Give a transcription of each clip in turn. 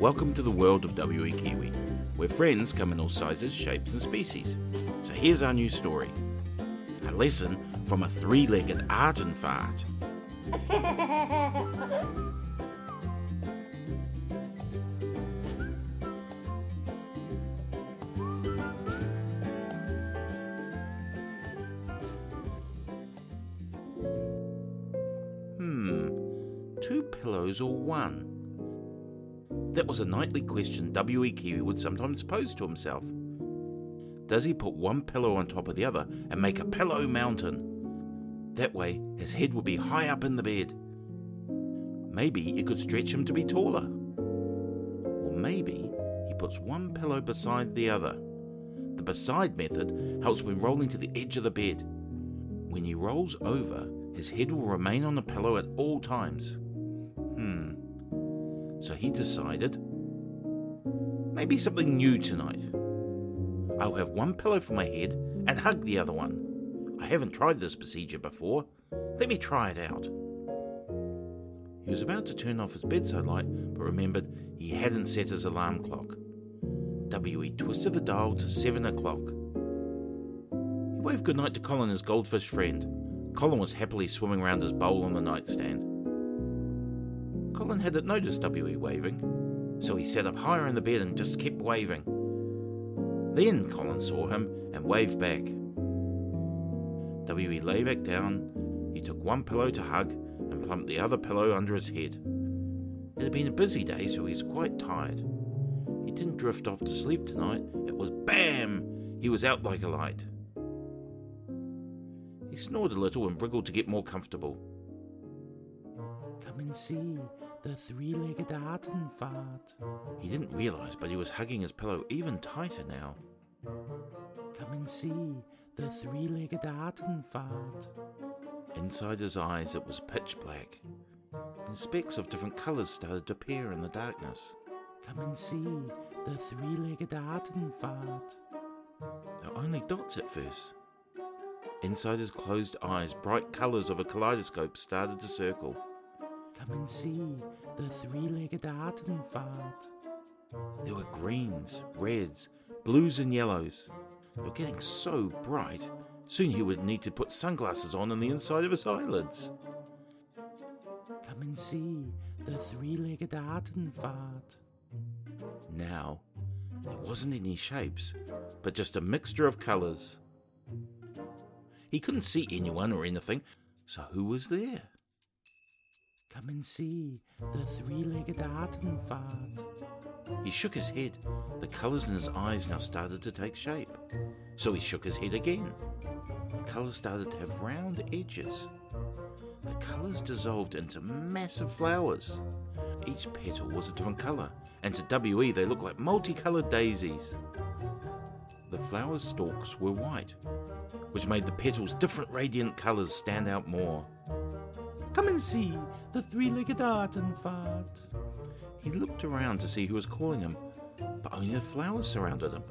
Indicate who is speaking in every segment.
Speaker 1: Welcome to the world of WE Kiwi, where friends come in all sizes, shapes, and species. So here's our new story a lesson from a three legged art and fart. Hmm, two pillows or one? That was a nightly question W.E. Kiwi would sometimes pose to himself. Does he put one pillow on top of the other and make a pillow mountain? That way, his head would be high up in the bed. Maybe it could stretch him to be taller. Or maybe he puts one pillow beside the other. The beside method helps when rolling to the edge of the bed. When he rolls over, his head will remain on the pillow at all times. Hmm. So he decided maybe something new tonight. I'll have one pillow for my head and hug the other one. I haven't tried this procedure before. Let me try it out. He was about to turn off his bedside light, but remembered he hadn't set his alarm clock. W.E. twisted the dial to seven o'clock. He waved goodnight to Colin, his goldfish friend. Colin was happily swimming around his bowl on the nightstand. Colin hadn't noticed W.E. waving, so he sat up higher in the bed and just kept waving. Then Colin saw him and waved back. W.E. lay back down. He took one pillow to hug and plumped the other pillow under his head. It had been a busy day, so he was quite tired. He didn't drift off to sleep tonight. It was BAM! He was out like a light. He snored a little and wriggled to get more comfortable.
Speaker 2: Come and see the three legged art.
Speaker 1: He didn't realize, but he was hugging his pillow even tighter now.
Speaker 2: Come and see the three legged art.
Speaker 1: Inside his eyes, it was pitch black, and specks of different colours started to appear in the darkness.
Speaker 2: Come and see the three legged art and.
Speaker 1: They were only dots at first. Inside his closed eyes, bright colours of a kaleidoscope started to circle.
Speaker 2: Come and see the three legged art and fart.
Speaker 1: There were greens, reds, blues, and yellows. They were getting so bright, soon he would need to put sunglasses on on the inside of his eyelids.
Speaker 2: Come and see the three legged art and fart.
Speaker 1: Now, there wasn't any shapes, but just a mixture of colours. He couldn't see anyone or anything, so who was there?
Speaker 2: Come and see the three legged art.
Speaker 1: He shook his head. The colours in his eyes now started to take shape. So he shook his head again. The colours started to have round edges. The colours dissolved into massive flowers. Each petal was a different colour, and to WE they looked like multicoloured daisies. The flower stalks were white, which made the petals' different radiant colours stand out more.
Speaker 2: Come and see the three legged art and fart.
Speaker 1: He looked around to see who was calling him, but only the flowers surrounded him.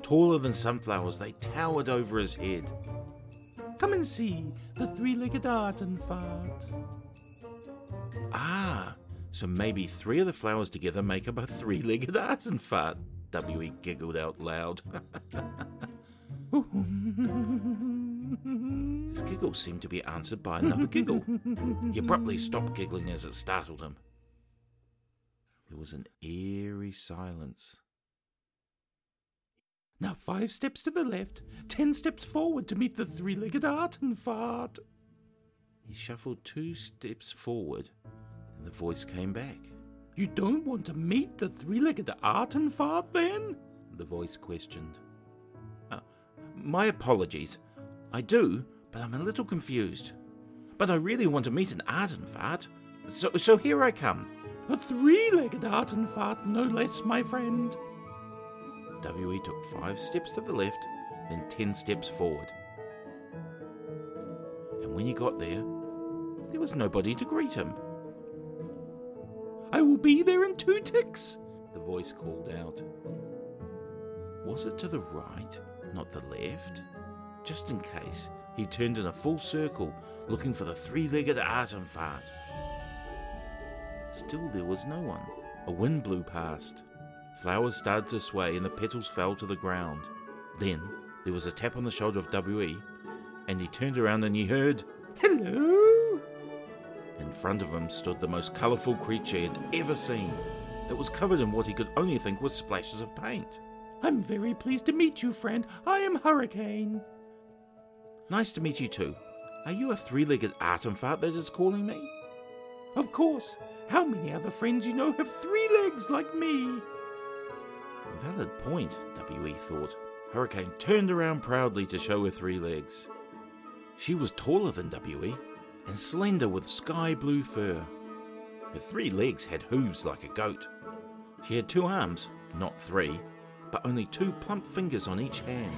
Speaker 1: Taller than sunflowers, they towered over his head.
Speaker 2: Come and see the three legged art and fart.
Speaker 1: Ah, so maybe three of the flowers together make up a three legged art and fart. W.E. giggled out loud. His giggle seemed to be answered by another giggle. He abruptly stopped giggling as it startled him. There was an eerie silence.
Speaker 2: Now five steps to the left, ten steps forward to meet the three legged art and fart.
Speaker 1: He shuffled two steps forward, and the voice came back.
Speaker 2: You don't want to meet the three legged art and then?
Speaker 1: The voice questioned. Uh, my apologies. I do, but I'm a little confused. But I really want to meet an art and. So, so here I come.
Speaker 2: A three legged art and no less, my friend.
Speaker 1: W.E. took five steps to the left, then ten steps forward. And when he got there, there was nobody to greet him.
Speaker 2: I will be there in two ticks,
Speaker 1: the voice called out. Was it to the right, not the left? Just in case, he turned in a full circle, looking for the three legged art and fart. Still, there was no one. A wind blew past. Flowers started to sway and the petals fell to the ground. Then there was a tap on the shoulder of W.E., and he turned around and he heard,
Speaker 2: Hello?
Speaker 1: In front of him stood the most colourful creature he had ever seen. It was covered in what he could only think were splashes of paint.
Speaker 2: I'm very pleased to meet you, friend. I am Hurricane.
Speaker 1: Nice to meet you too. Are you a three legged fart that is calling me?
Speaker 2: Of course. How many other friends you know have three legs like me?
Speaker 1: Valid point, W.E. thought. Hurricane turned around proudly to show her three legs. She was taller than W.E. and slender with sky blue fur. Her three legs had hooves like a goat. She had two arms, not three, but only two plump fingers on each hand.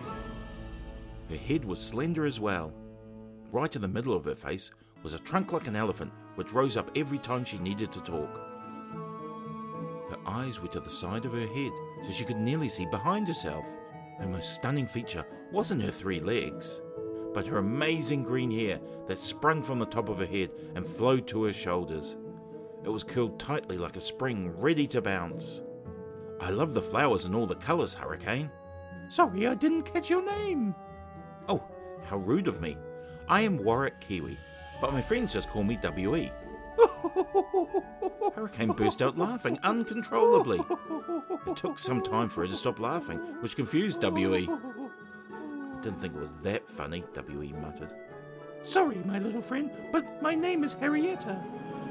Speaker 1: Her head was slender as well. Right in the middle of her face was a trunk like an elephant, which rose up every time she needed to talk. Her eyes were to the side of her head, so she could nearly see behind herself. Her most stunning feature wasn't her three legs, but her amazing green hair that sprung from the top of her head and flowed to her shoulders. It was curled tightly like a spring, ready to bounce. I love the flowers and all the colours, Hurricane.
Speaker 2: Sorry, I didn't catch your name.
Speaker 1: Oh, how rude of me. I am Warwick Kiwi, but my friends just call me W.E. Hurricane burst out laughing uncontrollably. It took some time for her to stop laughing, which confused W.E. I didn't think it was that funny, W.E. muttered.
Speaker 2: Sorry, my little friend, but my name is Harrietta.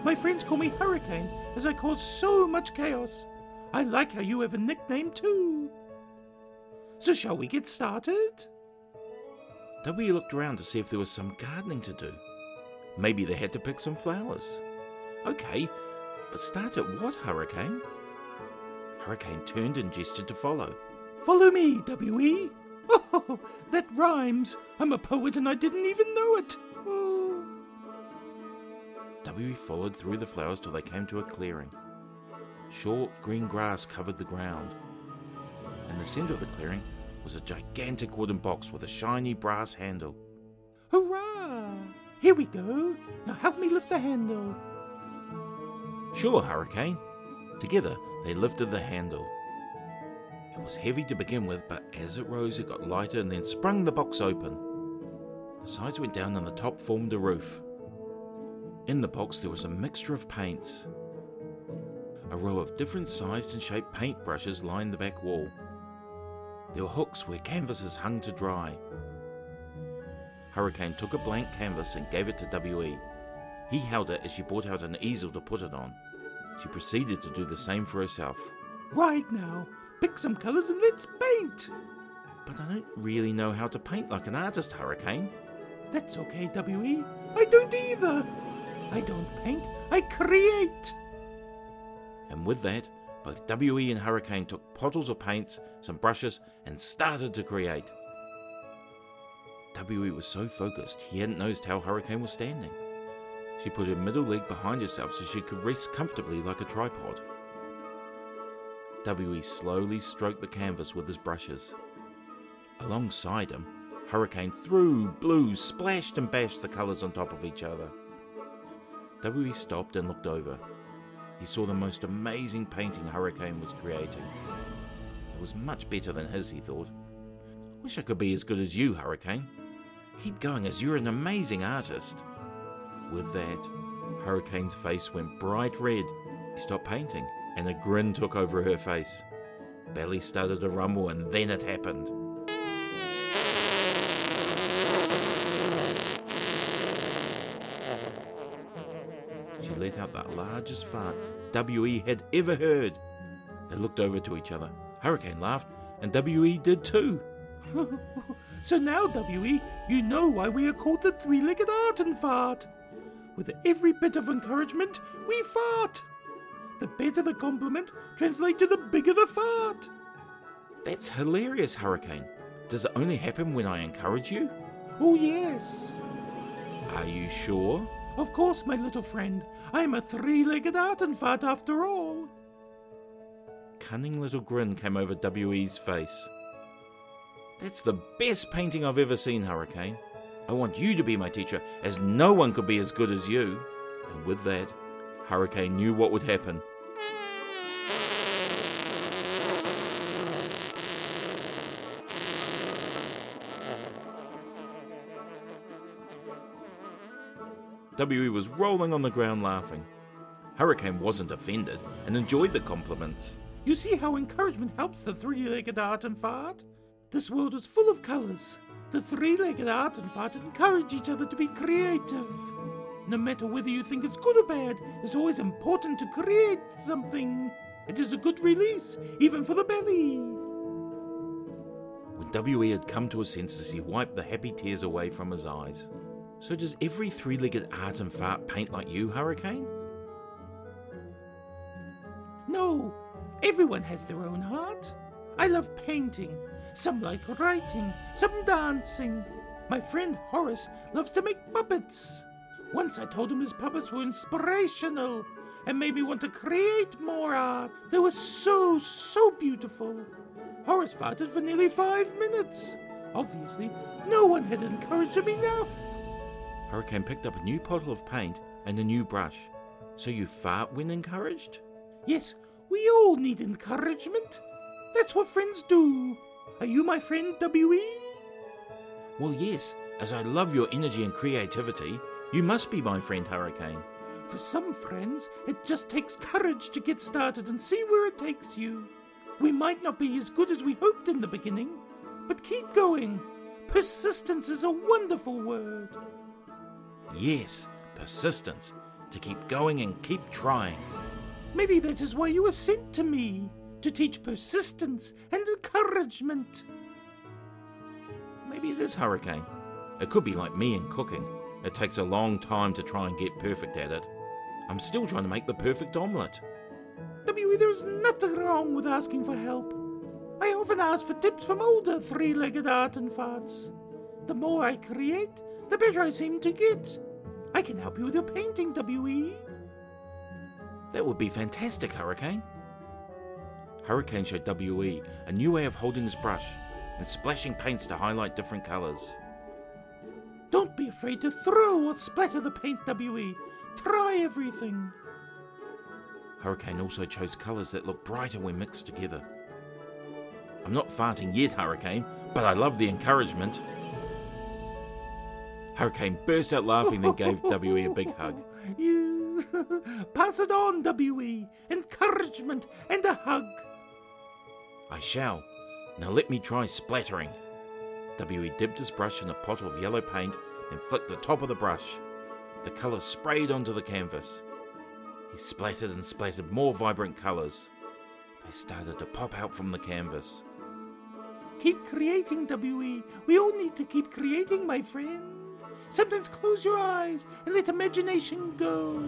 Speaker 2: My friends call me Hurricane, as I cause so much chaos. I like how you have a nickname too. So shall we get started?
Speaker 1: W looked around to see if there was some gardening to do. Maybe they had to pick some flowers. Okay, but start at what, Hurricane? Hurricane turned and gestured to follow.
Speaker 2: Follow me, W.E. Oh, that rhymes. I'm a poet and I didn't even know it. Oh.
Speaker 1: W followed through the flowers till they came to a clearing. Short green grass covered the ground. In the centre of the clearing was a gigantic wooden box with a shiny brass handle.
Speaker 2: Hurrah! Here we go. Now help me lift the handle.
Speaker 1: Sure, Hurricane. Together, they lifted the handle. It was heavy to begin with, but as it rose, it got lighter and then sprung the box open. The sides went down and the top formed a roof. In the box, there was a mixture of paints. A row of different sized and shaped paintbrushes lined the back wall. There were hooks where canvases hung to dry. Hurricane took a blank canvas and gave it to W.E. He held it as she brought out an easel to put it on. She proceeded to do the same for herself.
Speaker 2: Right now, pick some colours and let's paint.
Speaker 1: But I don't really know how to paint like an artist, Hurricane.
Speaker 2: That's okay, W.E. I don't either. I don't paint, I create.
Speaker 1: And with that, both W.E. and Hurricane took bottles of paints, some brushes, and started to create. W.E. was so focused he hadn't noticed how Hurricane was standing. She put her middle leg behind herself so she could rest comfortably like a tripod. W.E. slowly stroked the canvas with his brushes. Alongside him, Hurricane threw, blew, splashed, and bashed the colours on top of each other. W.E. stopped and looked over. He saw the most amazing painting Hurricane was creating. It was much better than his, he thought. Wish I could be as good as you, Hurricane. Keep going, as you're an amazing artist. With that, Hurricane's face went bright red. He stopped painting, and a grin took over her face. Belly started to rumble, and then it happened. She let out the largest fart W.E. had ever heard. They looked over to each other. Hurricane laughed, and W.E. did too.
Speaker 2: so now, W.E., you know why we are called the three legged art and fart. With every bit of encouragement, we fart. The better the compliment, translate to the bigger the fart.
Speaker 1: That's hilarious, Hurricane. Does it only happen when I encourage you?
Speaker 2: Oh, yes.
Speaker 1: Are you sure?
Speaker 2: Of course, my little friend. I am a three legged art and fart after all.
Speaker 1: Cunning little grin came over W.E.'s face. That's the best painting I've ever seen, Hurricane. I want you to be my teacher, as no one could be as good as you. And with that, Hurricane knew what would happen. WE was rolling on the ground laughing. Hurricane wasn't offended and enjoyed the compliments.
Speaker 2: You see how encouragement helps the three legged art and fart? This world is full of colours. The three legged art and fart encourage each other to be creative. No matter whether you think it's good or bad, it's always important to create something. It is a good release, even for the belly.
Speaker 1: When WE had come to his senses, he wiped the happy tears away from his eyes. So, does every three legged art and fart paint like you, Hurricane?
Speaker 2: No, everyone has their own heart. I love painting. Some like writing, some dancing. My friend Horace loves to make puppets. Once I told him his puppets were inspirational and made me want to create more art. They were so, so beautiful. Horace farted for nearly five minutes. Obviously, no one had encouraged him enough.
Speaker 1: Hurricane picked up a new bottle of paint and a new brush. So you fart when encouraged?
Speaker 2: Yes, we all need encouragement. That's what friends do. Are you my friend, W.E.?
Speaker 1: Well, yes, as I love your energy and creativity, you must be my friend, Hurricane.
Speaker 2: For some friends, it just takes courage to get started and see where it takes you. We might not be as good as we hoped in the beginning, but keep going. Persistence is a wonderful word.
Speaker 1: Yes, persistence. To keep going and keep trying.
Speaker 2: Maybe that is why you were sent to me to teach persistence and encouragement.
Speaker 1: Maybe it is Hurricane. It could be like me in cooking. It takes a long time to try and get perfect at it. I'm still trying to make the perfect omelette.
Speaker 2: W, there is nothing wrong with asking for help. I often ask for tips from older three legged art and farts. The more I create, the better I seem to get. I can help you with your painting, W.E.
Speaker 1: That would be fantastic, Hurricane. Hurricane showed WE a new way of holding his brush and splashing paints to highlight different colours.
Speaker 2: Don't be afraid to throw or splatter the paint, WE. Try everything.
Speaker 1: Hurricane also chose colours that look brighter when mixed together. I'm not farting yet, Hurricane, but I love the encouragement. Hurricane burst out laughing, then gave WE a big hug.
Speaker 2: You pass it on, WE. Encouragement and a hug.
Speaker 1: I shall. Now let me try splattering. WE dipped his brush in a pot of yellow paint and flicked the top of the brush. The colour sprayed onto the canvas. He splattered and splattered more vibrant colours. They started to pop out from the canvas.
Speaker 2: Keep creating, WE. We all need to keep creating, my friend. Sometimes close your eyes and let imagination go.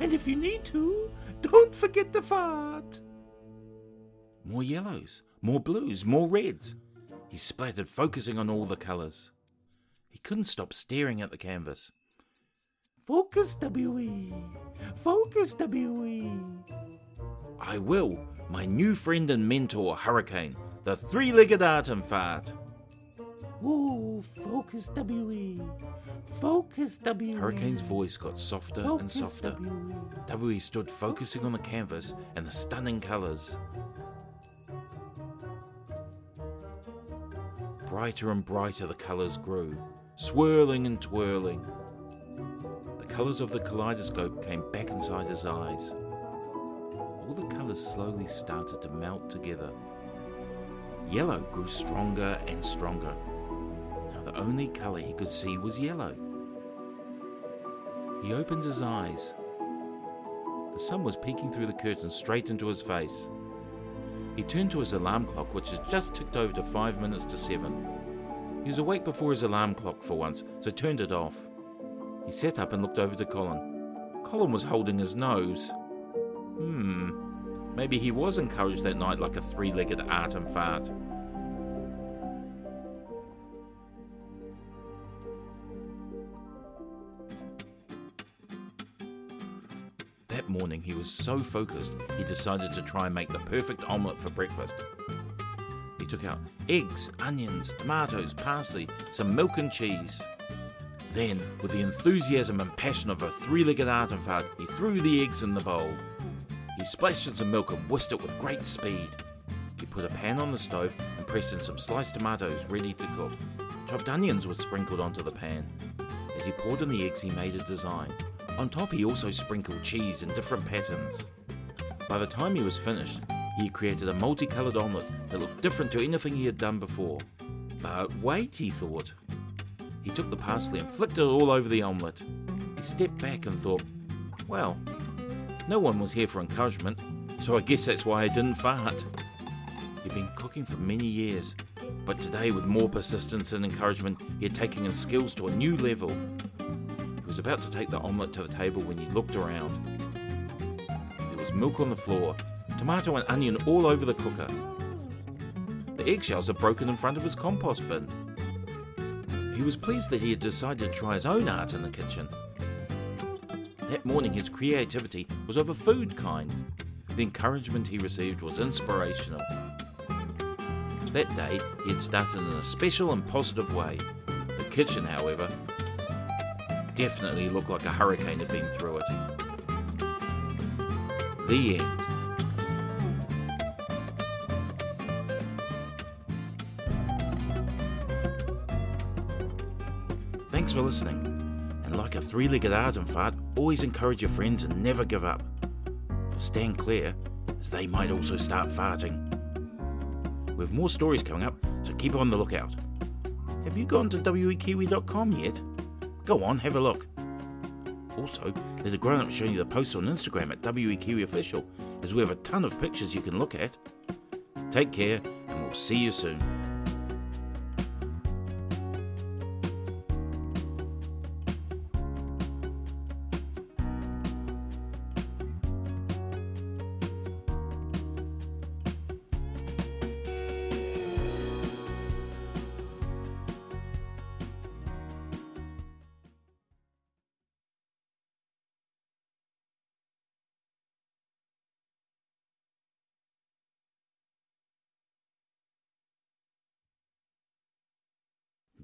Speaker 2: And if you need to, don't forget the fart.
Speaker 1: More yellows, more blues, more reds. He splattered, focusing on all the colours. He couldn't stop staring at the canvas.
Speaker 2: Focus, WE. Focus, WE.
Speaker 1: I will, my new friend and mentor, Hurricane, the three legged art and fart.
Speaker 2: Ooh, focus, WE. Focus, WE.
Speaker 1: Hurricane's voice got softer
Speaker 2: focus,
Speaker 1: and softer.
Speaker 2: WE.
Speaker 1: WE stood focusing on the canvas and the stunning colours. Brighter and brighter the colours grew, swirling and twirling. The colours of the kaleidoscope came back inside his eyes. All the colours slowly started to melt together. Yellow grew stronger and stronger. Now the only colour he could see was yellow. He opened his eyes. The sun was peeking through the curtain straight into his face. He turned to his alarm clock, which had just ticked over to five minutes to seven. He was awake before his alarm clock for once, so turned it off. He sat up and looked over to Colin. Colin was holding his nose. Hmm, maybe he was encouraged that night like a three legged art and fart. Morning he was so focused he decided to try and make the perfect omelette for breakfast. He took out eggs, onions, tomatoes, parsley, some milk and cheese. Then, with the enthusiasm and passion of a three legged art and fart, he threw the eggs in the bowl. He splashed in some milk and whisked it with great speed. He put a pan on the stove and pressed in some sliced tomatoes ready to cook. Chopped onions were sprinkled onto the pan. As he poured in the eggs, he made a design. On top, he also sprinkled cheese in different patterns. By the time he was finished, he created a multicoloured omelette that looked different to anything he had done before. But wait, he thought. He took the parsley and flicked it all over the omelette. He stepped back and thought, well, no one was here for encouragement, so I guess that's why I didn't fart. He'd been cooking for many years, but today, with more persistence and encouragement, he had taken his skills to a new level. Was about to take the omelette to the table when he looked around. There was milk on the floor, tomato and onion all over the cooker. The eggshells had broken in front of his compost bin. He was pleased that he had decided to try his own art in the kitchen. That morning, his creativity was of a food kind. The encouragement he received was inspirational. That day, he had started in a special and positive way. The kitchen, however, definitely looked like a hurricane had been through it. The end. Thanks for listening. And like a three legged art and fart, always encourage your friends and never give up. But stand clear, as they might also start farting. We have more stories coming up, so keep on the lookout. Have you gone to wekiwi.com yet? Go on, have a look. Also, there's a grown up showing you the posts on Instagram at wekiwiofficial, as we have a ton of pictures you can look at. Take care, and we'll see you soon.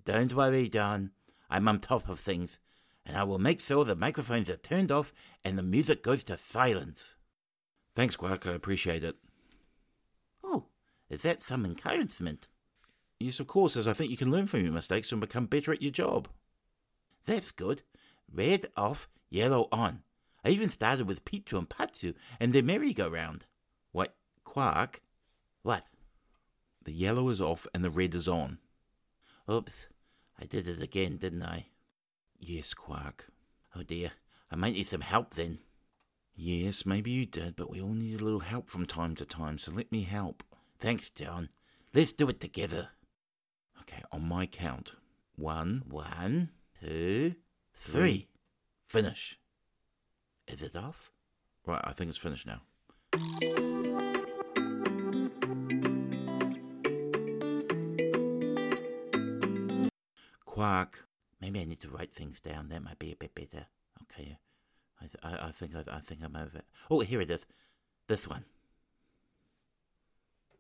Speaker 1: Don't worry, Don. I'm on top of things, and I will make sure the microphones are turned off and the music goes to silence. Thanks, Quark. I appreciate it. Oh, is that some encouragement? Yes, of course, as I think you can learn from your mistakes and become better at your job. That's good. Red off, yellow on. I even started with Pichu and Patsu and their merry-go-round. What, Quark? What? The yellow is off and the red is on. Oops, I did it again, didn't I? Yes, Quark. Oh dear, I might need some help then. Yes, maybe you did, but we all need a little help from time to time, so let me help. Thanks, Jon. Let's do it together. Okay, on my count. One, one, two, three. Finish. Is it off? Right, I think it's finished now. Quark. Maybe I need to write things down. That might be a bit better. Okay. I, th- I, think I, I think I'm over it. Oh, here it is. This one.